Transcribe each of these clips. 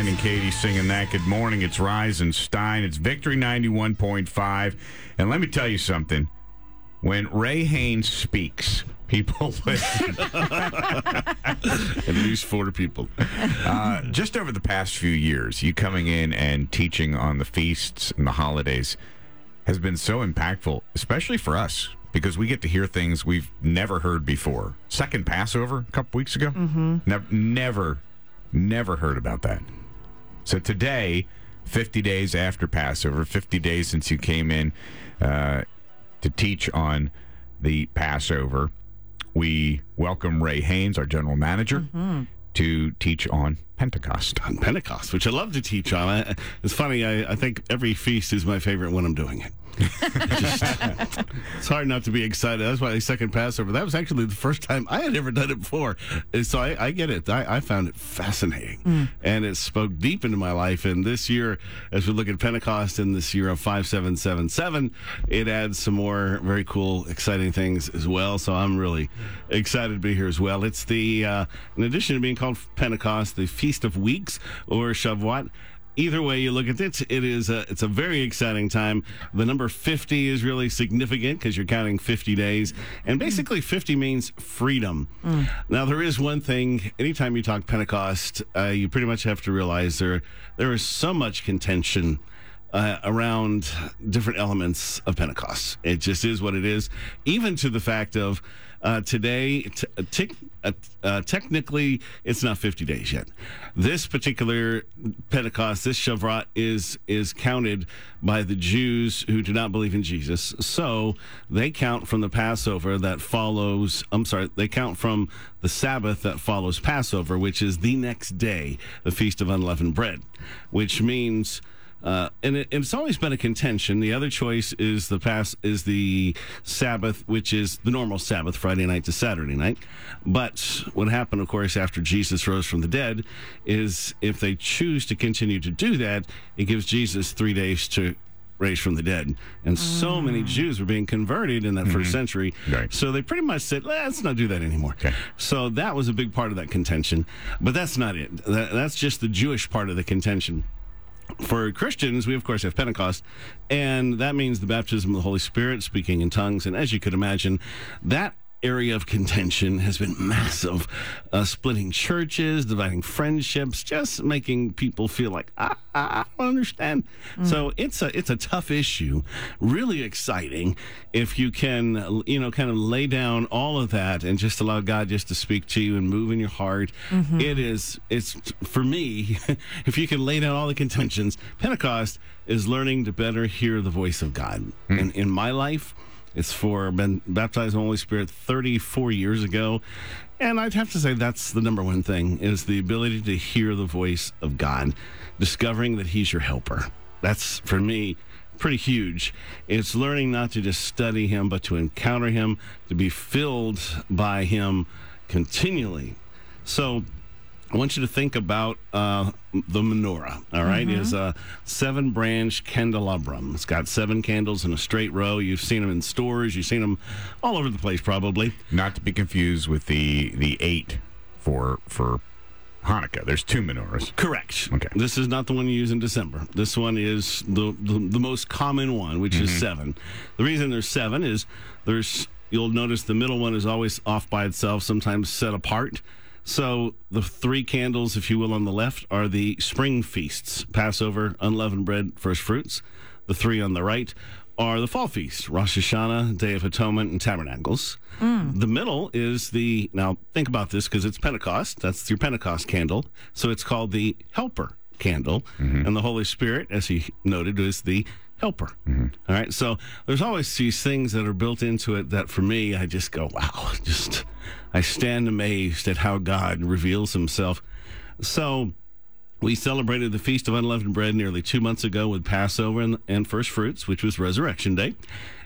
Brian and Katie singing that. Good morning. It's Rise and Shine. It's Victory 91.5. And let me tell you something. When Ray Haynes speaks, people listen. At least four people. Uh, just over the past few years, you coming in and teaching on the feasts and the holidays has been so impactful, especially for us, because we get to hear things we've never heard before. Second Passover a couple weeks ago? Mm-hmm. Never, never, never heard about that. So today, 50 days after Passover, 50 days since you came in uh, to teach on the Passover, we welcome Ray Haynes, our general manager, to teach on Pentecost. On Pentecost, which I love to teach on. I, it's funny, I, I think every feast is my favorite when I'm doing it. Just- it's hard not to be excited. That's why the second Passover. That was actually the first time I had ever done it before. And so I, I get it. I, I found it fascinating. And it spoke deep into my life. And this year, as we look at Pentecost in this year of 5777, it adds some more very cool, exciting things as well. So I'm really excited to be here as well. It's the, uh, in addition to being called Pentecost, the Feast of Weeks or Shavuot. Either way you look at it, it is a, it's a very exciting time. The number 50 is really significant because you're counting 50 days. And basically, 50 means freedom. Now, there is one thing, anytime you talk Pentecost, uh, you pretty much have to realize there there is so much contention uh, around different elements of Pentecost. It just is what it is, even to the fact of uh, today, t- uh, tic- uh, uh, technically, it's not 50 days yet. This particular Pentecost, this Shavuot, is is counted by the Jews who do not believe in Jesus. So they count from the Passover that follows. I'm sorry, they count from the Sabbath that follows Passover, which is the next day, the Feast of Unleavened Bread, which means. Uh, and it, it's always been a contention. The other choice is the pass is the Sabbath, which is the normal Sabbath, Friday night to Saturday night. But what happened, of course, after Jesus rose from the dead, is if they choose to continue to do that, it gives Jesus three days to raise from the dead. And so many Jews were being converted in that first century. Right. So they pretty much said, let's not do that anymore. Okay. So that was a big part of that contention. But that's not it. That, that's just the Jewish part of the contention for Christians, we of course have Pentecost, and that means the baptism of the Holy Spirit, speaking in tongues. And as you could imagine, that area of contention has been massive, uh, splitting churches, dividing friendships, just making people feel like "Ah, I, I don't understand. So it's a it's a tough issue. Really exciting if you can you know kind of lay down all of that and just allow God just to speak to you and move in your heart. It is it's for me if you can lay down all the contentions. Pentecost is learning to better hear the voice of God. In in my life. It's for been baptized in the Holy Spirit 34 years ago. And I'd have to say that's the number one thing is the ability to hear the voice of God, discovering that he's your helper. That's for me pretty huge. It's learning not to just study him, but to encounter him, to be filled by him continually. So I want you to think about uh, the menorah. All right? Mm-hmm. is a uh, seven branch candelabrum. It's got seven candles in a straight row. You've seen them in stores. You've seen them all over the place, probably. Not to be confused with the the eight for for Hanukkah. There's two menorahs. Correct. Okay. This is not the one you use in December. This one is the the, the most common one, which is mm-hmm. seven. The reason there's seven is there's you'll notice the middle one is always off by itself, sometimes set apart. So the three candles, if you will, on the left are the spring feasts: Passover, unleavened bread, first fruits. The three on the right are the fall feasts: Rosh Hashanah, Day of Atonement, and Tabernacles. Mm. The middle is the now think about this because it's Pentecost. That's your Pentecost candle. So it's called the Helper candle, mm-hmm. and the Holy Spirit, as he noted, is the helper. Mm-hmm. All right. So there's always these things that are built into it that for me, I just go, wow, just I stand amazed at how God reveals himself. So we celebrated the Feast of Unleavened Bread nearly two months ago with Passover and, and First Fruits, which was Resurrection Day.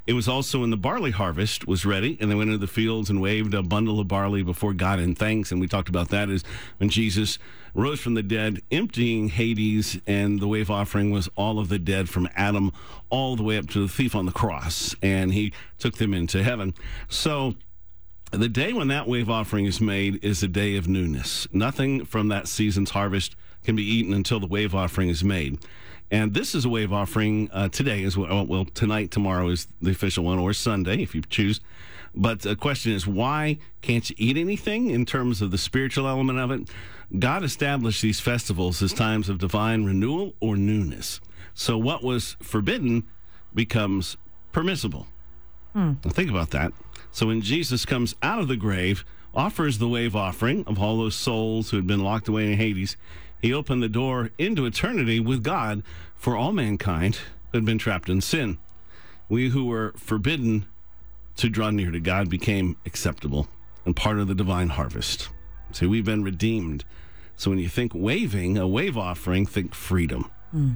It was also when the barley harvest was ready, and they went into the fields and waved a bundle of barley before God in thanks. And we talked about that is when Jesus rose from the dead, emptying Hades, and the wave offering was all of the dead from Adam all the way up to the thief on the cross, and he took them into heaven. So the day when that wave offering is made is a day of newness. Nothing from that season's harvest can be eaten until the wave offering is made. And this is a wave offering uh, today as well. Well, tonight, tomorrow is the official one, or Sunday if you choose. But the question is, why can't you eat anything in terms of the spiritual element of it? God established these festivals as times of divine renewal or newness. So what was forbidden becomes permissible. Now think about that. So when Jesus comes out of the grave, offers the wave offering of all those souls who had been locked away in Hades, he opened the door into eternity with God for all mankind who had been trapped in sin. We who were forbidden to draw near to God became acceptable and part of the divine harvest. See, we've been redeemed. So when you think waving, a wave offering, think freedom. Hmm.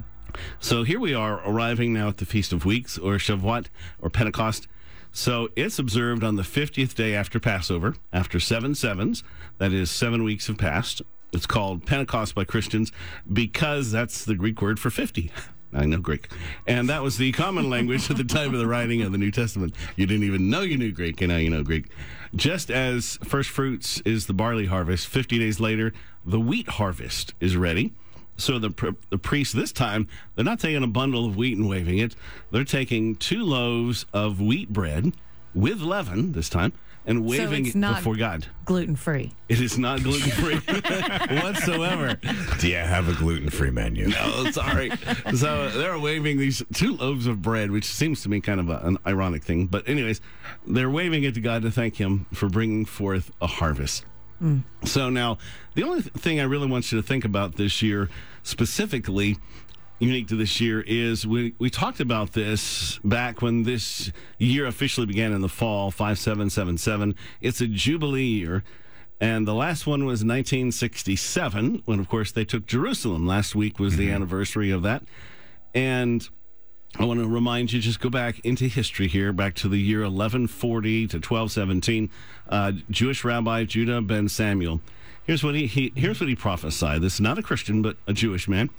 So here we are arriving now at the Feast of Weeks or Shavuot or Pentecost. So it's observed on the 50th day after Passover, after seven sevens. That is, seven weeks have passed. It's called Pentecost by Christians because that's the Greek word for 50. I know Greek. And that was the common language at the time of the writing of the New Testament. You didn't even know you knew Greek, and now you know Greek. Just as first fruits is the barley harvest, 50 days later, the wheat harvest is ready. So the the priests this time they're not taking a bundle of wheat and waving it. They're taking two loaves of wheat bread with leaven this time and waving it's it not- before God. gluten free. It is not gluten free whatsoever. Do you have a gluten free menu? Oh, sorry. so they're waving these two loaves of bread, which seems to me kind of a, an ironic thing. But anyways, they're waving it to God to thank Him for bringing forth a harvest. Mm. So now, the only th- thing I really want you to think about this year, specifically unique to this year, is we, we talked about this back when this year officially began in the fall, 5777. It's a Jubilee year. And the last one was 1967, when, of course, they took Jerusalem. Last week was the anniversary of that. And I want to remind you, just go back into history here, back to the year 1140 to 1217. Uh, Jewish rabbi Judah ben Samuel. Here's what he, he here's what he prophesied. This is not a Christian, but a Jewish man.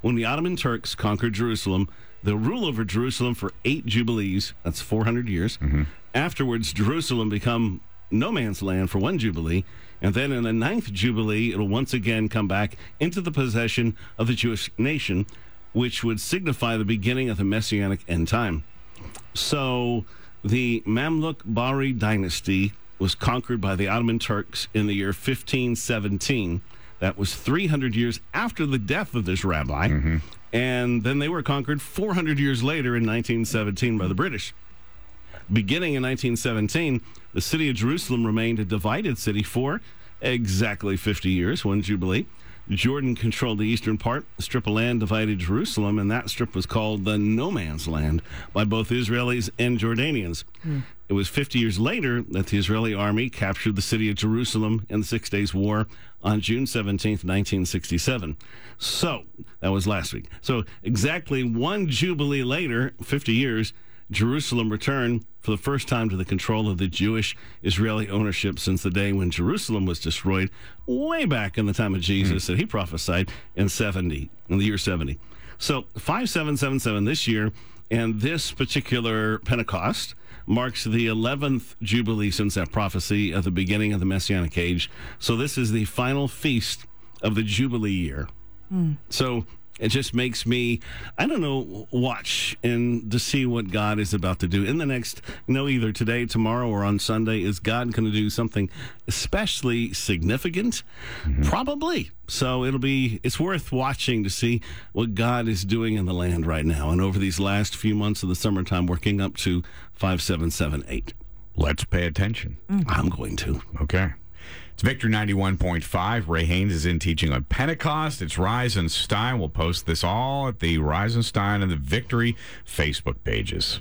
When the Ottoman Turks conquered Jerusalem, they'll rule over Jerusalem for eight jubilees. That's 400 years. Mm-hmm. Afterwards, Jerusalem become no man's land for one jubilee. And then in the ninth jubilee, it'll once again come back into the possession of the Jewish nation, which would signify the beginning of the messianic end time. So the Mamluk Bahri dynasty was conquered by the Ottoman Turks in the year 1517. That was 300 years after the death of this rabbi. Mm-hmm. And then they were conquered 400 years later in 1917 by the British. Beginning in 1917, the city of Jerusalem remained a divided city for exactly 50 years, one jubilee. Jordan controlled the eastern part. A strip of land divided Jerusalem, and that strip was called the No Man's Land by both Israelis and Jordanians. It was 50 years later that the Israeli army captured the city of Jerusalem in the Six Days War on June 17th, 1967. So, that was last week. So, exactly one jubilee later, 50 years, Jerusalem returned for the first time to the control of the Jewish Israeli ownership since the day when Jerusalem was destroyed way back in the time of Jesus that he prophesied in 70, in the year 70. So 5777 this year, and this particular Pentecost marks the 11th Jubilee since that prophecy of the beginning of the Messianic age. So this is the final feast of the Jubilee year. Hmm. So it just makes me, I don't know, watch and to see what God is about to do in the next, you know, either today, tomorrow, or on Sunday. Is God going to do something especially significant? Mm-hmm. Probably. So it'll be, it's worth watching to see what God is doing in the land right now. And over these last few months of the summertime, working up to 5778. Let's pay attention. I'm going to. Okay. It's Victory 91.5. Ray Haynes is in teaching on Pentecost. It's Rise and Shine. We'll post this all at the Rise and Shine and the Victory Facebook pages.